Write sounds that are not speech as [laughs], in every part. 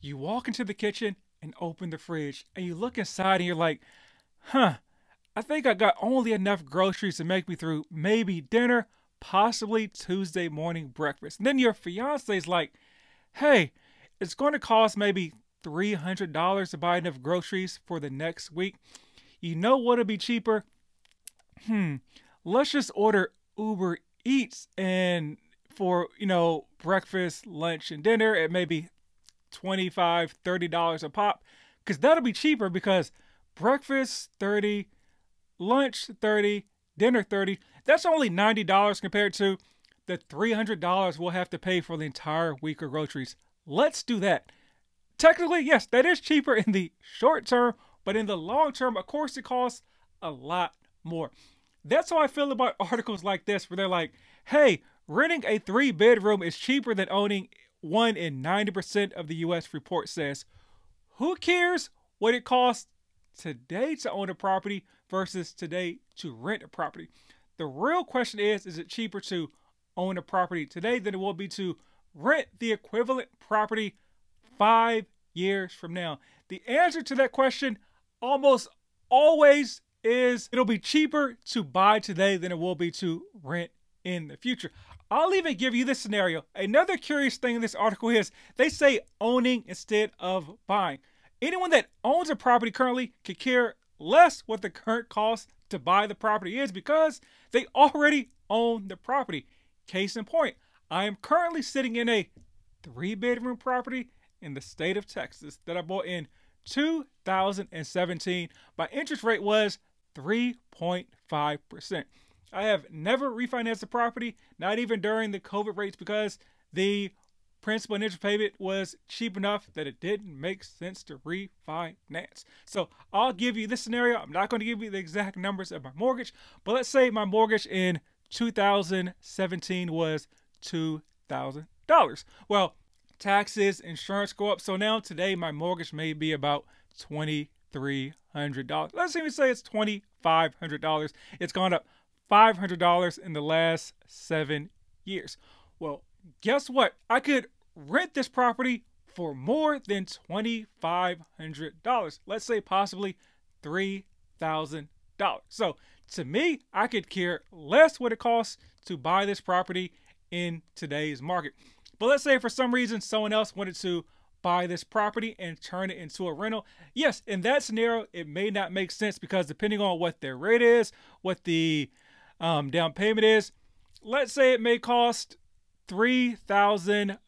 You walk into the kitchen and open the fridge, and you look inside and you're like, huh, I think I got only enough groceries to make me through maybe dinner, possibly Tuesday morning breakfast. And then your fiance's like, hey, it's going to cost maybe $300 to buy enough groceries for the next week. You know what'll be cheaper? Hmm, let's just order Uber Eats and for, you know, breakfast, lunch, and dinner at maybe $25, $30 a pop. Because that'll be cheaper because breakfast, 30 lunch 30 dinner 30 that's only $90 compared to the $300 we'll have to pay for the entire week of groceries let's do that technically yes that is cheaper in the short term but in the long term of course it costs a lot more that's how i feel about articles like this where they're like hey renting a three bedroom is cheaper than owning one in 90% of the us report says who cares what it costs today to own a property versus today to rent a property. The real question is is it cheaper to own a property today than it will be to rent the equivalent property five years from now? The answer to that question almost always is it'll be cheaper to buy today than it will be to rent in the future. I'll even give you this scenario. Another curious thing in this article is they say owning instead of buying. Anyone that owns a property currently could care less what the current cost to buy the property is because they already own the property. Case in point, I am currently sitting in a three bedroom property in the state of Texas that I bought in 2017. My interest rate was 3.5%. I have never refinanced the property, not even during the COVID rates, because the principal and interest payment was cheap enough that it didn't make sense to refinance. So I'll give you this scenario. I'm not going to give you the exact numbers of my mortgage, but let's say my mortgage in 2017 was $2,000. Well, taxes, insurance go up. So now today my mortgage may be about $2,300. Let's even say it's $2,500. It's gone up $500 in the last seven years. Well, guess what? I could rent this property for more than $2,500. Let's say possibly $3,000. So to me, I could care less what it costs to buy this property in today's market. But let's say for some reason someone else wanted to buy this property and turn it into a rental. Yes, in that scenario, it may not make sense because depending on what their rate is, what the um, down payment is, let's say it may cost three thousand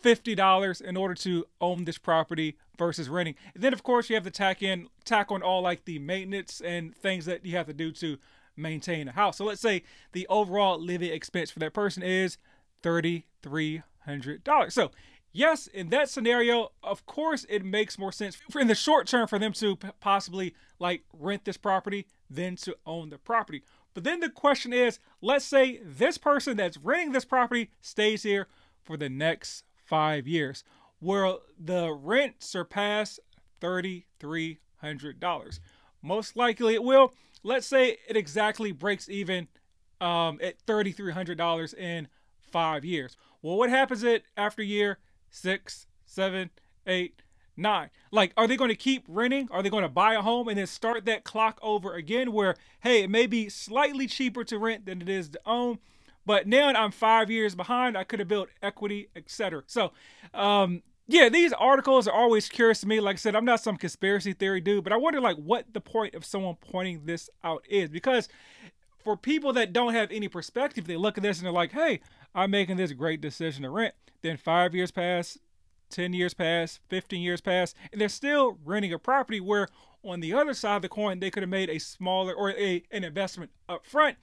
fifty dollars in order to own this property versus renting. And then of course you have to tack in tack on all like the maintenance and things that you have to do to maintain a house. So let's say the overall living expense for that person is thirty three hundred dollars. So yes, in that scenario, of course it makes more sense for, in the short term for them to possibly like rent this property than to own the property. But then the question is, let's say this person that's renting this property stays here for the next five years. Will the rent surpass $3,300? Most likely it will. Let's say it exactly breaks even um, at $3,300 in five years. Well, what happens it after year six, seven, eight, nine? Like, are they going to keep renting? Are they going to buy a home and then start that clock over again where, hey, it may be slightly cheaper to rent than it is to own? But now I'm five years behind. I could have built equity, etc. So, um, yeah, these articles are always curious to me. Like I said, I'm not some conspiracy theory dude, but I wonder like what the point of someone pointing this out is because for people that don't have any perspective, they look at this and they're like, "Hey, I'm making this great decision to rent." Then five years pass, 10 years pass, 15 years pass, and they're still renting a property where on the other side of the coin, they could have made a smaller or a, an investment up front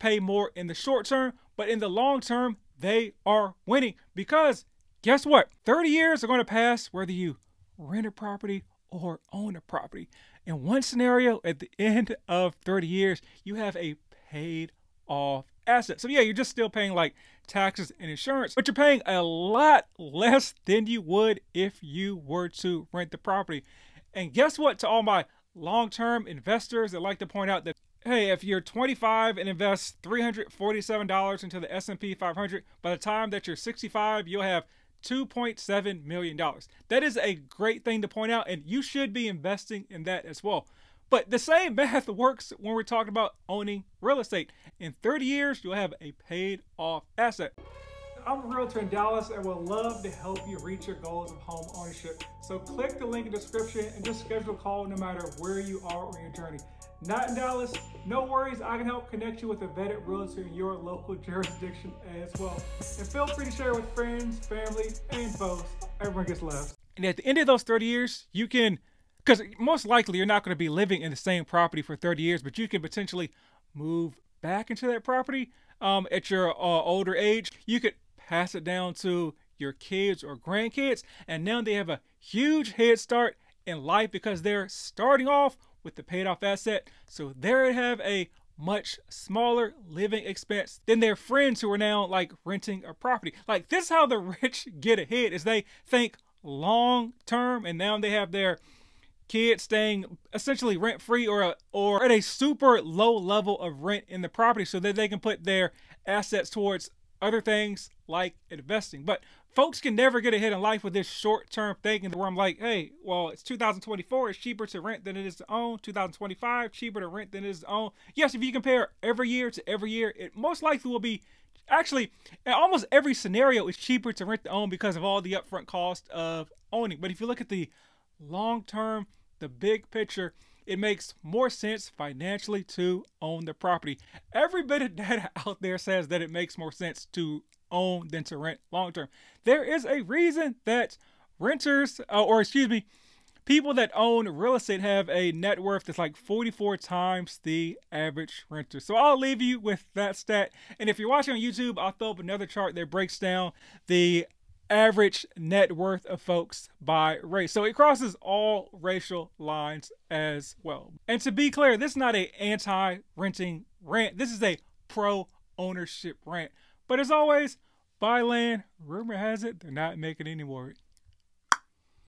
pay more in the short term, but in the long term, they are winning because guess what? 30 years are going to pass whether you rent a property or own a property. In one scenario, at the end of 30 years, you have a paid off asset. So yeah, you're just still paying like taxes and insurance, but you're paying a lot less than you would if you were to rent the property. And guess what? To all my long term investors that like to point out that hey, if you're 25 and invest $347 into the S&P 500, by the time that you're 65, you'll have $2.7 million. That is a great thing to point out, and you should be investing in that as well. But the same math [laughs] works when we're talking about owning real estate. In 30 years, you'll have a paid off asset. I'm a realtor in Dallas and would love to help you reach your goals of home ownership. So click the link in the description and just schedule a call no matter where you are on your journey. Not in Dallas? No worries, I can help connect you with a vetted realtor in your local [laughs] jurisdiction as well. And feel free to share with friends, family, and foes. Everyone gets love. And at the end of those 30 years, you can, because most likely you're not going to be living in the same property for 30 years, but you can potentially move back into that property um, at your uh, older age. You could pass it down to your kids or grandkids, and now they have a huge head start in life because they're starting off with the paid off asset. So they have a much smaller living expense than their friends who are now like renting a property. Like this is how the [laughs] rich get ahead is they think long term and now they have their kids staying essentially rent free or or at a super low level of rent in the property so that they can put their assets towards other things like investing. But folks can never get ahead in life with this short term thinking where I'm like, hey, well, it's 2024, it's cheaper to rent than it is to own. 2025, cheaper to rent than it is to own. Yes, if you compare every year to every year, it most likely will be actually in almost every scenario it's cheaper to rent to own because of all the upfront cost of owning. But if you look at the long term, the big picture, it makes more sense financially to own the property. Every bit of [laughs] data out there says that it makes more sense to own than to rent long term. There is a reason that renters, uh, or excuse me, people that own real estate have a net worth that's like 44 times the average renter. So I'll leave you with that stat. And if you're watching on YouTube, I'll throw up another chart that breaks down the average net worth of folks by race. So it crosses all racial lines as well. And to be clear, this is not a anti-renting rant. This is a pro-ownership rant. But as always, buy land. Rumor has it they're not making any more.